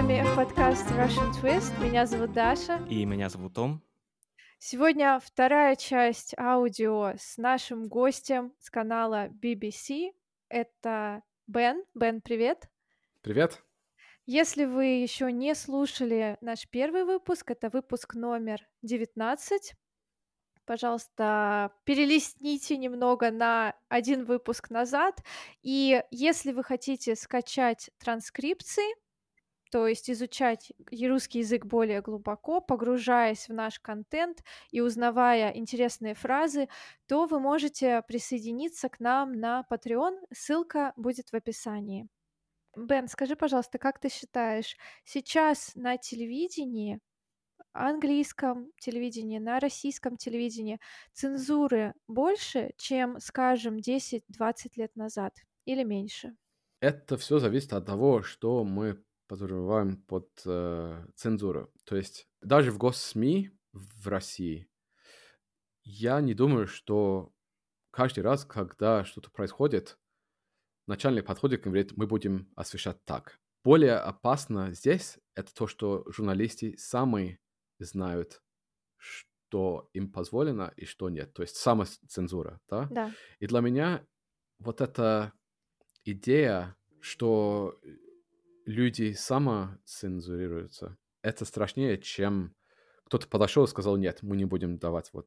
вами подкаст Russian Twist. Меня зовут Даша. И меня зовут Том. Сегодня вторая часть аудио с нашим гостем с канала BBC. Это Бен. Бен, привет. Привет. Если вы еще не слушали наш первый выпуск, это выпуск номер 19. Пожалуйста, перелистните немного на один выпуск назад. И если вы хотите скачать транскрипции, то есть изучать русский язык более глубоко, погружаясь в наш контент и узнавая интересные фразы, то вы можете присоединиться к нам на Patreon. Ссылка будет в описании. Бен, скажи, пожалуйста, как ты считаешь, сейчас на телевидении, английском телевидении, на российском телевидении цензуры больше, чем, скажем, 10-20 лет назад или меньше? Это все зависит от того, что мы подразумеваем под э, цензуру. То есть даже в госсми в России я не думаю, что каждый раз, когда что-то происходит, начальник подходит и говорит, мы будем освещать так. Более опасно здесь это то, что журналисты сами знают, что им позволено и что нет. То есть самоцензура, да? Да. И для меня вот эта идея, что люди самоцензурируются, это страшнее, чем кто-то подошел и сказал, нет, мы не будем давать вот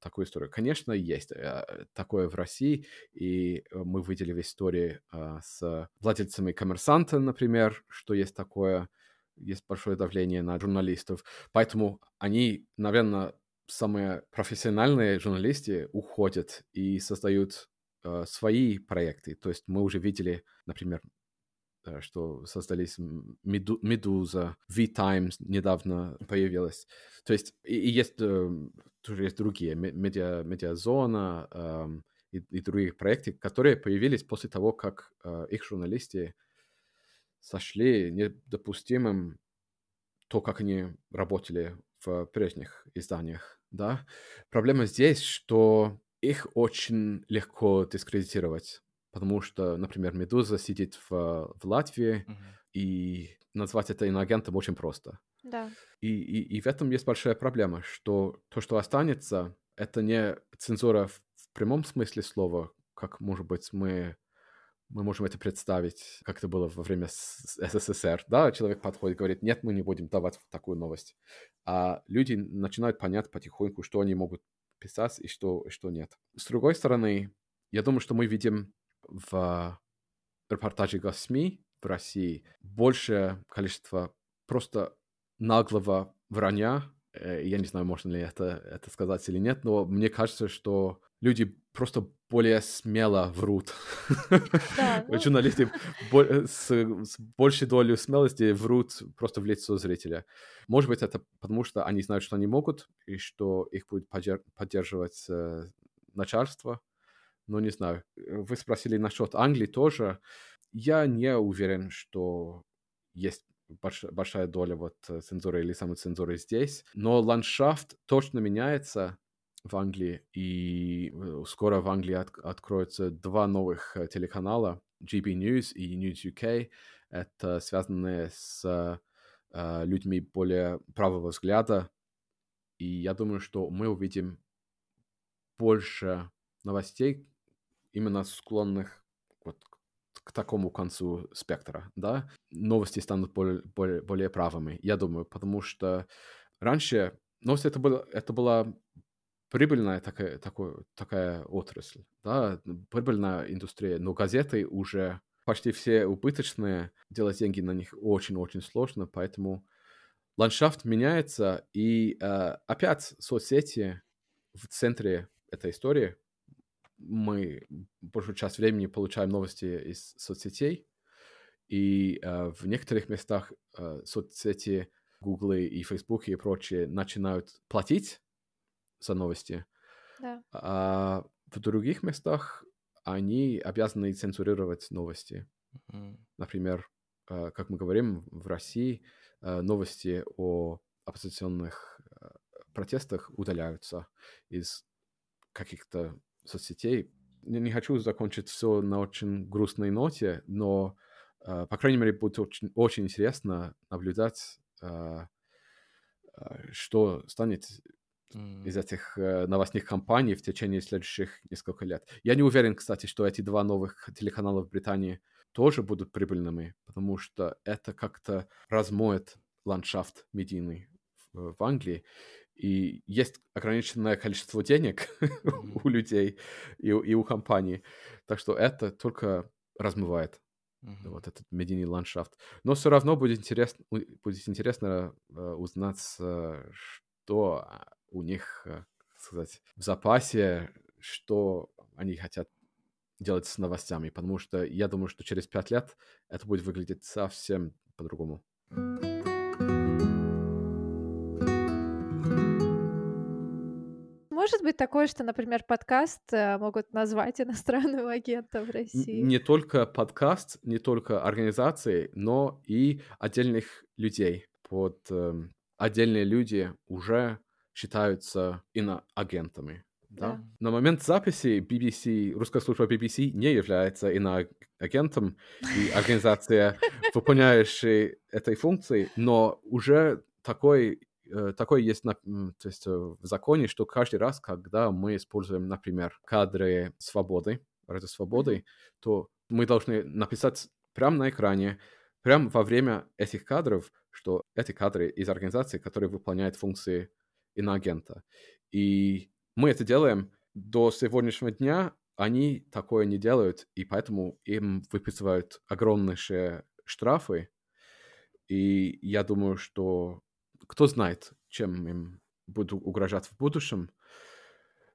такую историю. Конечно, есть э, такое в России, и мы видели в истории э, с владельцами коммерсанта, например, что есть такое, есть большое давление на журналистов. Поэтому они, наверное, самые профессиональные журналисты уходят и создают э, свои проекты. То есть мы уже видели, например, Э, что создались Меду, Медуза, V-Times недавно появилась. То есть и, и есть эм, тоже есть другие, медиа, медиазона э, и, и другие проекты, которые появились после того, как э, их журналисты сошли недопустимым то, как они работали в прежних изданиях. Да? Проблема здесь, что их очень легко дискредитировать потому что, например, Медуза сидит в, в Латвии, mm-hmm. и назвать это иноагентом очень просто. Да. И, и, и в этом есть большая проблема, что то, что останется, это не цензура в, в прямом смысле слова, как, может быть, мы мы можем это представить, как это было во время СССР, да, человек подходит и говорит, нет, мы не будем давать такую новость. А люди начинают понять потихоньку, что они могут писать и что, и что нет. С другой стороны, я думаю, что мы видим в репортаже СМИ в России большее количество просто наглого вранья. Э, я не знаю, можно ли это, это сказать или нет, но мне кажется, что люди просто более смело врут. Да, ну... Журналисты э, с, с большей долей смелости врут просто в лицо зрителя. Может быть, это потому, что они знают, что они могут, и что их будет поддерживать э, начальство, ну, не знаю. Э, вы спросили насчет Англии тоже. Я не уверен, что есть больш, большая доля вот э, цензуры или самоцензуры здесь. Но ландшафт точно меняется в Англии, и э, скоро в Англии от, откроются два новых телеканала, GB News и News UK. Это связанные с э, людьми более правого взгляда. И я думаю, что мы увидим больше новостей, именно склонных вот к такому концу спектра, да, новости станут более, более, более правыми, я думаю, потому что раньше новости это, было, это была прибыльная такая, такой, такая отрасль, да, прибыльная индустрия, но газеты уже почти все убыточные, делать деньги на них очень-очень сложно, поэтому ландшафт меняется, и э, опять соцсети в центре этой истории, мы большую часть времени получаем новости из соцсетей, и э, в некоторых местах э, соцсети Google и Facebook и прочие начинают платить за новости, да. а в других местах они обязаны цензурировать новости. Mm. Например, э, как мы говорим, в России э, новости о оппозиционных э, протестах удаляются из каких-то соцсетей. Я не хочу закончить все на очень грустной ноте, но По крайней мере, будет очень, очень интересно наблюдать, что станет из этих новостных кампаний в течение следующих нескольких лет. Я не уверен, кстати, что эти два новых телеканала в Британии тоже будут прибыльными, потому что это как-то размоет ландшафт медийный в, в Англии. И есть ограниченное количество денег mm-hmm. у людей и, и у компаний. Так что это только размывает mm-hmm. вот этот медийный ландшафт. Но все равно будет интересно, будет интересно э, узнать, э, что а, у них, э, сказать, в запасе, что они хотят делать с новостями, потому что я думаю, что через пять лет это будет выглядеть совсем по-другому. Может быть такое, что, например, подкаст э, могут назвать иностранного агента в России? Не только подкаст, не только организации, но и отдельных людей. Под э, отдельные люди уже считаются иноагентами. Да? Да. На момент записи BBC, русская служба BBC не является иноагентом и организация, выполняющая этой функции, но уже такой такое есть на, то есть э, в законе, что каждый раз, когда мы используем, например, кадры свободы, ради свободы, то мы должны написать прямо на экране, прямо во время этих кадров, что эти кадры из организации, которые выполняют функции иноагента. И мы это делаем до сегодняшнего дня, они такое не делают, и поэтому им выписывают огромные штрафы. И я думаю, что кто знает, чем им будут угрожать в будущем.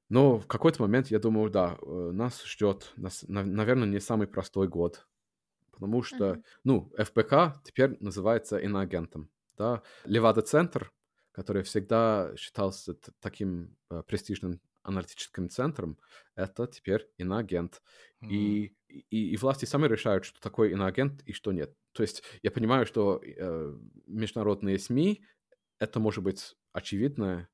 Но в какой-то момент, я думаю, да, э, нас ждет, нас, наверное, не самый простой год. Потому что, mm-hmm. ну, ФБК теперь называется иноагентом. Да? Левада-центр который всегда считался таким э, престижным аналитическим центром, это теперь иноагент. Mm. И, и, и власти сами решают, что такое иноагент и что нет. То есть я понимаю, что э, международные СМИ это может быть очевидная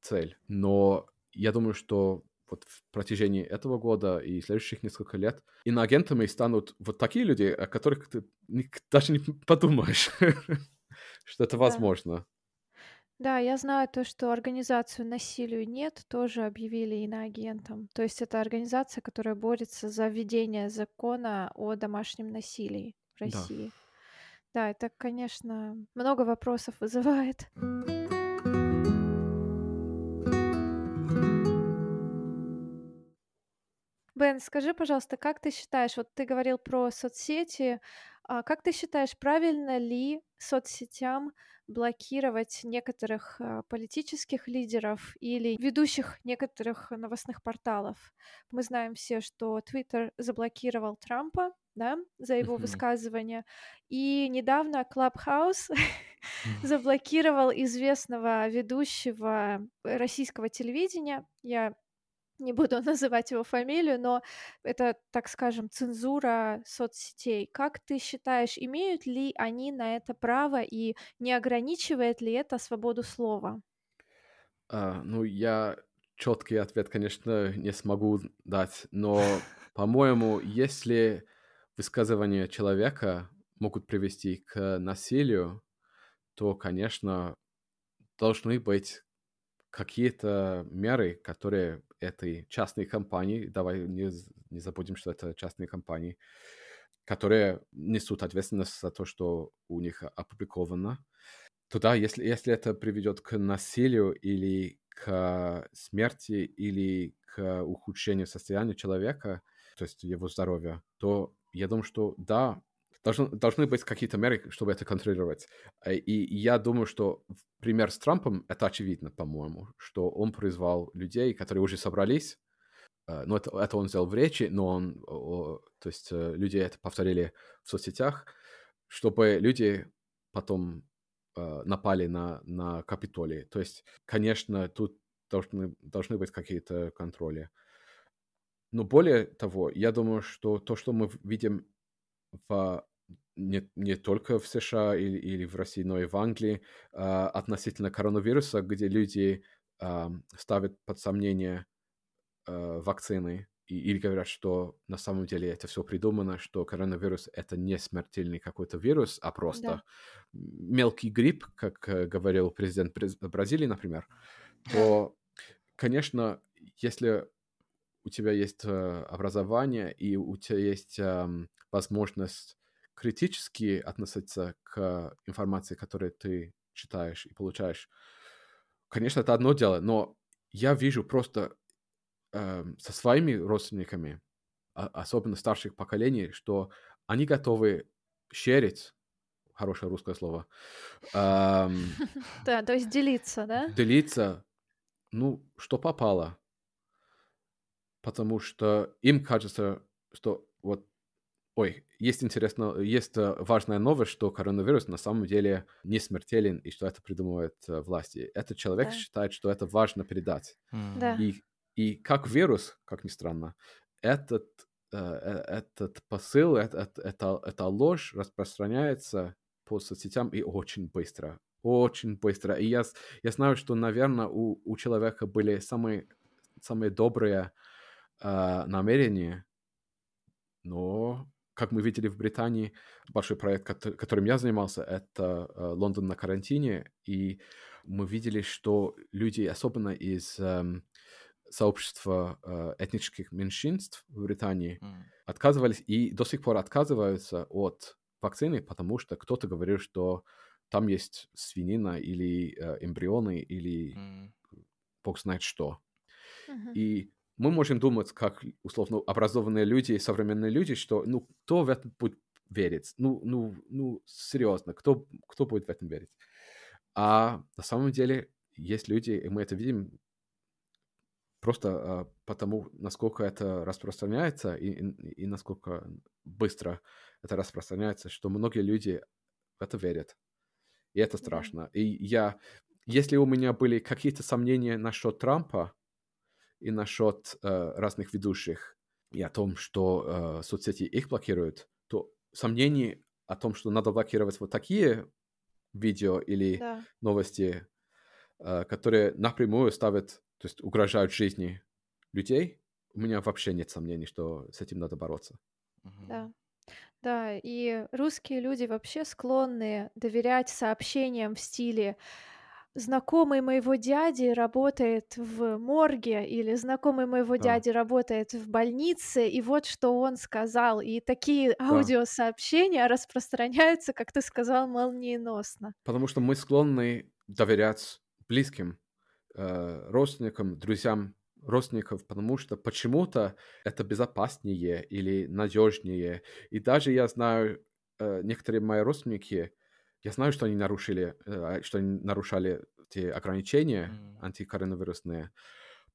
цель, но я думаю, что вот в протяжении этого года и следующих несколько лет иноагентами станут вот такие люди, о которых ты даже не подумаешь, что это возможно. Да, я знаю то, что организацию «Насилию нет» тоже объявили иноагентом. То есть это организация, которая борется за введение закона о домашнем насилии в. России. Да, это, конечно, много вопросов вызывает. Бен, скажи, пожалуйста, как ты считаешь, вот ты говорил про соцсети, а как ты считаешь, правильно ли соцсетям блокировать некоторых а, политических лидеров или ведущих некоторых новостных порталов. Мы знаем все, что Твиттер заблокировал Трампа, да, за его высказывания. И недавно Clubhouse заблокировал известного ведущего российского телевидения. Я не буду называть его фамилию, но это, так скажем, цензура соцсетей. Как ты считаешь, имеют ли они на это право и не ограничивает ли это свободу слова? А, ну, я четкий ответ, конечно, не смогу дать, но, по-моему, если высказывания человека могут привести к насилию, то, конечно, должны быть какие-то меры, которые этой частной компании, давай не, не забудем, что это частные компании, которые несут ответственность за то, что у них опубликовано, то если, если это приведет к насилию или к смерти или к ухудшению состояния человека, то есть его здоровья, то я думаю, что да, должны, должны быть какие-то меры, чтобы это контролировать. Э, и я думаю, что пример с Трампом, это очевидно, по-моему, что он призвал людей, которые уже собрались, э, ну, это, это он сделал в речи, но он, то есть э, люди это повторили в соцсетях, чтобы люди потом напали на, на Капитолий. То есть, конечно, тут должны, должны быть какие-то контроли. Но более того, я думаю, что то, что мы видим в не, не только в США или, или в России, но и в Англии а, относительно коронавируса, где люди а, ставят под сомнение а, вакцины и, или говорят, что на самом деле это все придумано, что коронавирус это не смертельный какой-то вирус, а просто да. мелкий грипп, как э, говорил президент Бразилии, например, то, конечно, если у тебя есть э, образование и у тебя есть э, возможность критически относиться к информации, которую ты читаешь и получаешь, конечно, это одно дело, но я вижу просто э, со своими родственниками, особенно старших поколений, что они готовы шерить, хорошее русское слово. Да, то есть делиться, да? Делиться, ну, что попало. Потому что им кажется, что вот Ой, есть интересно, есть э, важная новость, что коронавирус на самом деле не смертелен и что это придумывает э, власти. Этот человек да. считает, что это важно передать. Да. И, и как вирус, как ни странно, этот, э, этот посыл, это, это, это ложь распространяется по соцсетям и очень быстро. Очень быстро. И я, я знаю, что, наверное, у, у человека были самые, самые добрые э, намерения, но как мы видели в Британии, большой проект, которым я занимался, это э, Лондон на карантине, и мы видели, что люди, особенно из эм, сообщества э, этнических меньшинств в Британии, mm. отказывались и до сих пор отказываются от вакцины, потому что кто-то говорил, что там есть свинина или э, эмбрионы или mm. бог знает что. Mm-hmm. И мы можем думать, как условно образованные люди, современные люди, что ну кто в это будет верить? Ну, ну, ну, серьезно, кто, кто будет в этом верить? А на самом деле есть люди, и мы это видим просто а, потому, насколько это распространяется и, и, и насколько быстро это распространяется, что многие люди в это верят. И это страшно. И я, если у меня были какие-то сомнения насчет Трампа, и насчет э, разных ведущих и о том, что э, соцсети их блокируют, то сомнений о том, что надо блокировать вот такие видео или да. новости, э, которые напрямую ставят, то есть угрожают жизни людей, у меня вообще нет сомнений, что с этим надо бороться. Да. Да, и русские люди вообще склонны доверять сообщениям в стиле знакомый моего дяди работает в морге или знакомый моего Да. дяди работает в больнице, и вот что он сказал. И такие Да. аудиосообщения распространяются, как ты сказал, молниеносно. Потому что мы склонны доверять близким, э, родственникам, друзьям родственников, потому что почему-то это безопаснее или надежнее. И даже я знаю, э, некоторые мои родственники, я знаю, что они нарушили, э, что они нарушали те ограничения mm. антикоронавирусные,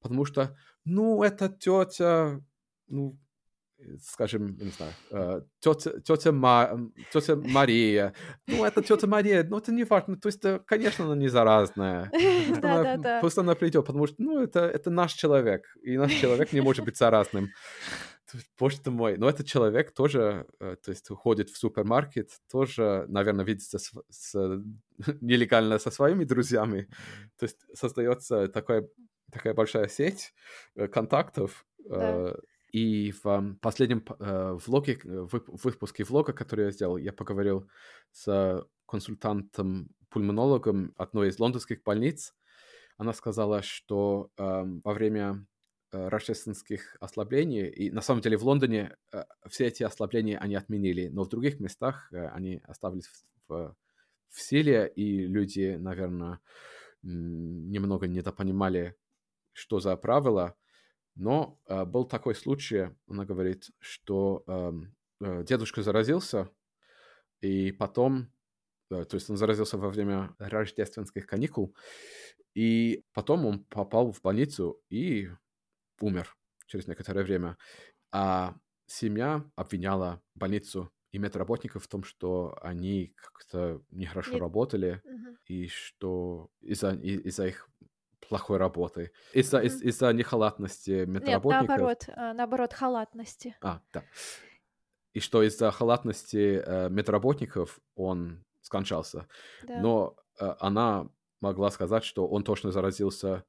потому что, ну, это тетя, ну, э, скажем, не знаю, э, тетя, тетя, Ма, тетя Мария. Ну, это тетя Мария, ну, это не важно. То есть, конечно, она не заразная. Да, да, Пусть она придет, потому что, ну, это, это наш человек, и наш человек не может быть заразным. Боже мой, но этот человек тоже, э, то есть ходит в супермаркет, тоже, наверное, видится с, с, нелегально со своими друзьями. То есть создается такая, такая большая сеть э, контактов. Да. Э, и в последнем влоге, в выпуске влога, который я сделал, я поговорил с консультантом, пульмонологом одной из лондонских больниц. Она сказала, что во время рождественских ослаблений. И на самом деле в Лондоне э, все эти ослабления они отменили, но в других местах э, они оставались в, в, в силе, и люди, наверное, немного недопонимали, что за правила. Но э, был такой случай, она говорит, что э, дедушка заразился, и потом, э, то есть он заразился во время рождественских каникул, и потом он попал в больницу, и умер через некоторое время. А семья обвиняла больницу и медработников в том, что они как-то нехорошо Нет. работали, угу. и что из-за из их плохой работы, из-за угу. из- из-за нехалатности медработников. Нет, наоборот, э, наоборот, халатности. А, да. И что из-за халатности э, медработников он скончался. Да. Но э, она могла сказать, что он точно заразился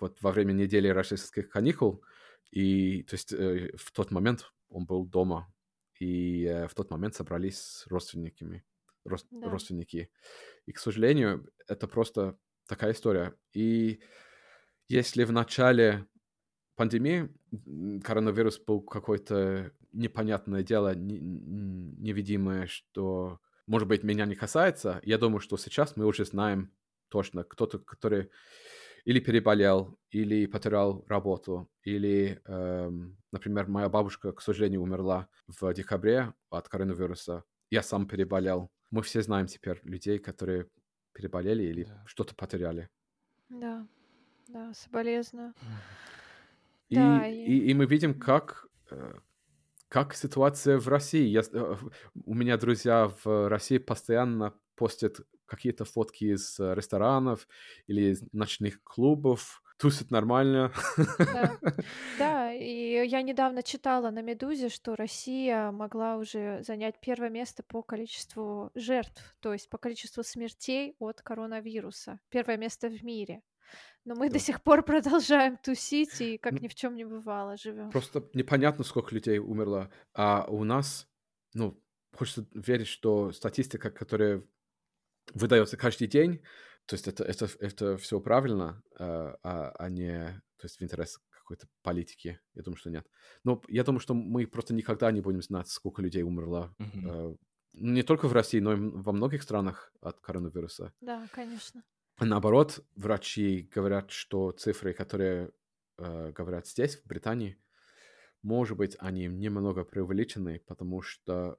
вот во время недели рождественских каникул И, то есть, э, в тот момент он был дома, и э, в тот момент собрались с родственниками, рос, Да. родственники. И, к сожалению, это просто такая история. И если в начале пандемии коронавирус был какое-то непонятное дело, невидимое, что, может быть, меня не касается, я думаю, что сейчас мы уже знаем точно, кто-то, который или переболел, или потерял работу, или, эм, например, моя бабушка, к сожалению, умерла в декабре от коронавируса. Я сам переболел. Мы все знаем теперь людей, которые переболели или да. что-то потеряли. Да, да, соболезную. И, да, и... И, и мы видим, как, э, как ситуация в России. Я, э, у меня друзья в России постоянно постят какие-то фотки из э, ресторанов или из ночных клубов, тусит нормально. Да. да, и я недавно читала на «Медузе», что Россия могла уже занять первое место по количеству жертв, то есть по количеству смертей от коронавируса. Первое место в мире. Но мы да. до сих пор продолжаем тусить и как ни в чем не бывало живем. Просто непонятно, сколько людей умерло. А у нас, ну, хочется верить, что статистика, которая выдается каждый день, то есть это, это, это все правильно, а, а, а не то есть в интерес какой-то политики. Я думаю, что нет. Но я думаю, что мы просто никогда не будем знать, сколько людей умерло. Mm-hmm. Не только в России, но и во многих странах от коронавируса. Да, конечно. Наоборот, врачи говорят, что цифры, которые э, говорят здесь, в Британии, может быть, они немного преувеличены, потому что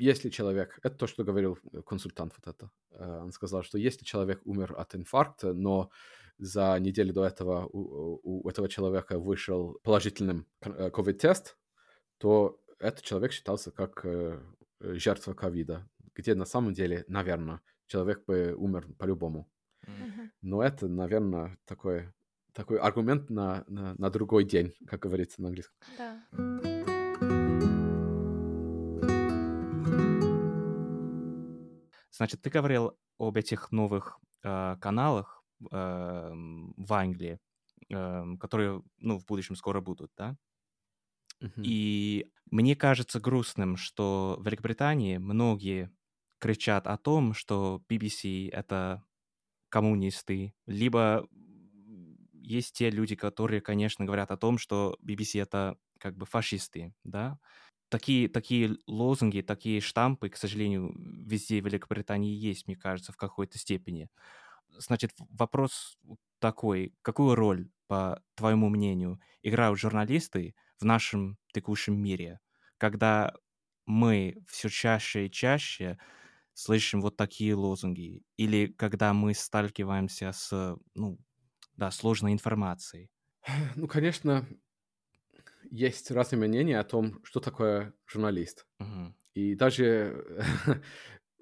если человек, это то, что говорил э, консультант вот это, э, он сказал, что если человек умер от инфаркта, но за неделю до этого у, у этого человека вышел положительным COVID-тест, э, то этот человек считался как жертва ковида, где на самом деле, наверное, человек бы умер по-любому. Но это, наверное, такой, такой аргумент на, на, на другой день, как говорится на английском. Да. Значит, ты говорил об этих новых э, каналах э, в Англии, э, которые, ну, в будущем скоро будут, да? Uh-huh. И мне кажется грустным, что в Великобритании многие кричат о том, что BBC — это коммунисты, либо есть те люди, которые, конечно, говорят о том, что BBC — это как бы фашисты, да? Такие, такие лозунги, такие штампы, к сожалению, везде в Великобритании есть, мне кажется, в какой-то степени. Значит, вопрос такой, какую роль, по твоему мнению, играют журналисты в нашем текущем мире, когда мы все чаще и чаще слышим вот такие лозунги, или когда мы сталкиваемся с, ну, да, сложной информацией? Ну, конечно, есть разные мнения о том, что такое журналист. Uh-huh. И даже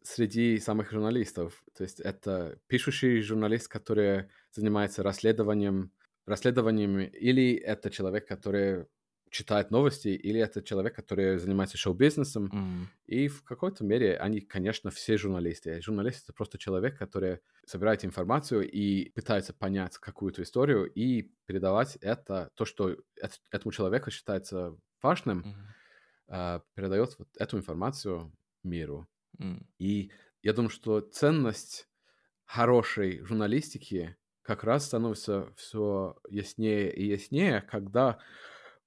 среди самых журналистов, то есть это пишущий журналист, который занимается расследованием, расследованием, или это человек, который читает новости, или это человек, который занимается шоу-бизнесом. Mm. И в какой-то мере они, конечно, все журналисты. Журналист — это просто человек, который собирает информацию и пытается понять какую-то историю и передавать это, то, что этому человеку считается важным, mm. передает вот эту информацию миру. Mm. И я думаю, что ценность хорошей журналистики как раз становится все яснее и яснее, когда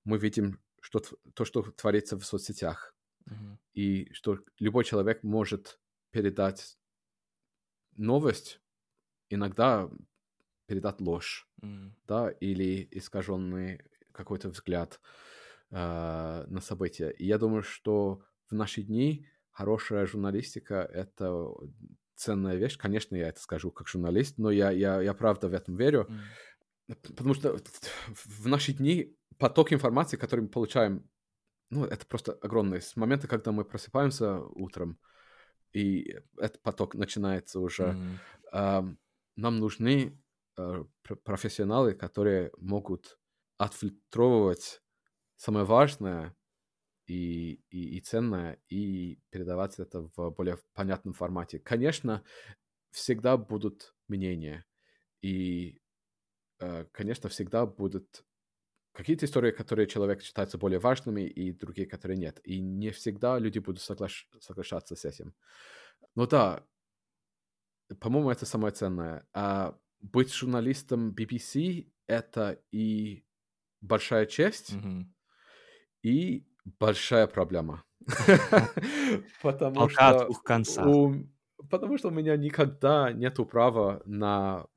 мы видим что, то, что творится в соцсетях. Mm-hmm. И что любой человек может передать новость, иногда передать ложь, mm-hmm. да, или искаженный какой-то взгляд э, на события. И я думаю, что в наши дни хорошая журналистика — это ценная вещь. Конечно, я это скажу как журналист, но я, я, я правда в этом верю. Mm. Потому что в наши дни поток информации, который мы получаем, ну, это просто огромный. С момента, когда мы просыпаемся утром, и этот поток начинается уже, mm-hmm. нам нужны э, профессионалы, которые могут отфильтровывать самое важное и, и, и ценное и передавать это в более понятном формате. Конечно, всегда будут мнения, и, конечно, всегда будут какие-то истории, которые человек считается более важными, и другие, которые нет. И не всегда люди будут соглаш... соглашаться с этим. Но да, по-моему, это самое ценное. А быть журналистом BBC — это и большая честь, Мгм. и большая проблема. Потому что двух. Потому что у меня никогда нету права на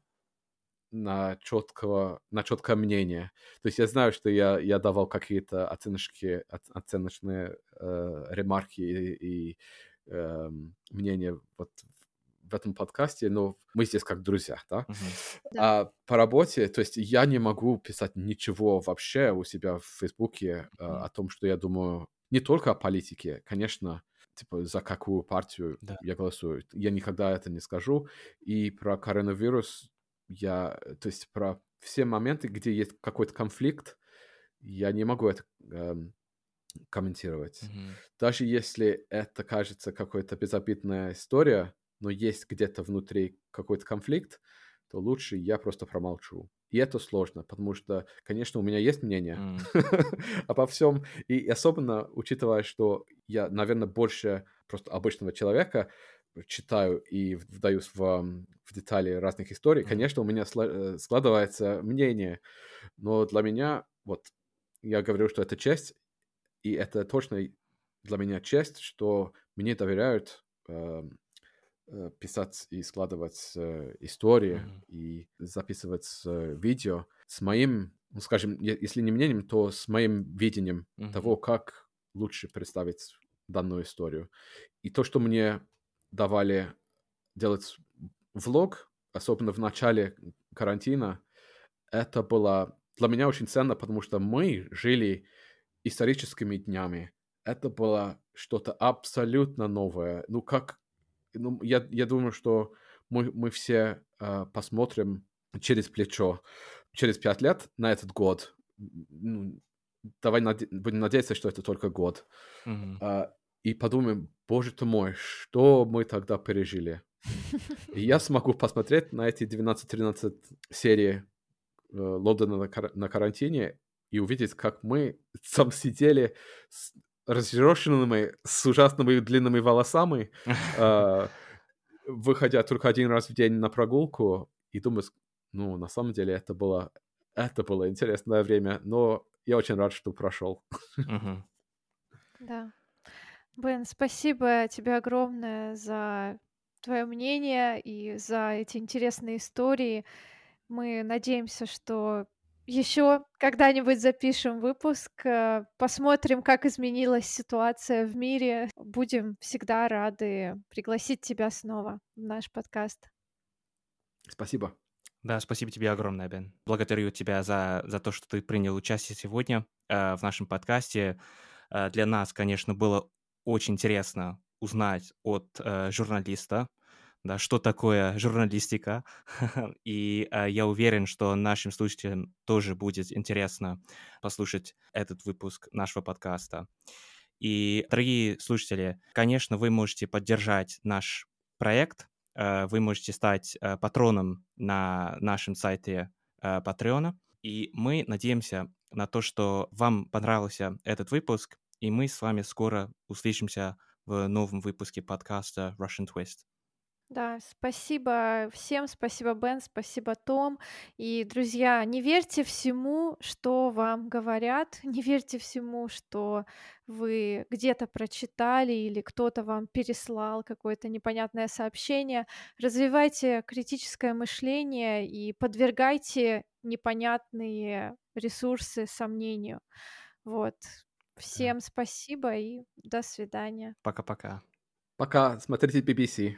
на четкого, на четкое мнение. То есть я знаю, что я, я давал какие-то оценочки, оц- оценочные э, ремарки и, и эм, мнения вот в этом подкасте, но мы здесь как друзья, да? Мгм. Да. А по работе, то есть я не могу писать ничего вообще у себя в Фейсбуке э, Мгм. о том, что я думаю не только о политике, конечно, типа за какую партию Да. я голосую. Я никогда это не скажу. И про коронавирус я, э, то есть про все моменты, где есть какой-то конфликт, я не могу это эм, комментировать. Мгм. Даже если это кажется какой-то безобидная история, но есть где-то внутри какой-то конфликт, то лучше я просто промолчу. И это сложно, потому что, конечно, у меня есть мнение М. обо всем, и особенно учитывая, что я, наверное, больше просто обычного человека читаю и вдаюсь в, в детали разных историй, Мгм. конечно, у меня э, складывается мнение, но для меня, вот, я говорю, что это честь, и это точно для меня честь, что мне доверяют эм, э, писать и складывать э, истории Мгм. и записывать э, видео с моим, ну, скажем, если не мнением, то с моим видением Мгм. того, как лучше представить данную историю. И то, что мне давали делать влог, особенно в начале карантина, это было для меня очень ценно, потому что мы жили историческими днями. Это было что-то абсолютно новое. Ну, как... Ну, я, я думаю, что мы, мы все э, посмотрим через плечо через пять лет на этот год. Ну, давай наде- будем надеяться, что это только год. Мгм. А, и подумаем, боже ты мой, что мы тогда пережили. И я смогу посмотреть на эти 12-13 серий э, Лондона на, кар- на карантине и увидеть, как мы там сидели с разъерошенными, с ужасными длинными волосами, э, выходя только один раз в день на прогулку, и думать, ну, на самом деле это было, это было интересное время, но я очень рад, что прошел. Да. Бен, спасибо тебе огромное за твое мнение и за эти интересные истории. Мы надеемся, что еще когда-нибудь запишем выпуск, э, посмотрим, как изменилась ситуация в мире. Будем всегда рады пригласить тебя снова в наш подкаст. Спасибо. Да, спасибо тебе огромное, Бен. Благодарю тебя за, за то, что ты принял участие сегодня э, в нашем подкасте. Э, для нас, конечно, было очень интересно узнать от э, журналиста, да, что такое журналистика. И э, я уверен, что нашим слушателям тоже будет интересно послушать этот выпуск нашего подкаста. И, дорогие слушатели, конечно, вы можете поддержать наш проект. Э, Вы можете стать э, патроном на нашем сайте э, Patreon. И мы надеемся на то, что вам понравился этот выпуск, и мы с вами скоро услышимся в новом выпуске подкаста Russian Twist. Да, спасибо всем, спасибо, Бен, спасибо, Том. И, друзья, не верьте всему, что вам говорят, не верьте всему, что вы где-то прочитали или кто-то вам переслал какое-то непонятное сообщение. Развивайте критическое мышление и подвергайте непонятные ресурсы сомнению. Вот. Всем спасибо и до свидания. Пока-пока. Пока, смотрите BBC.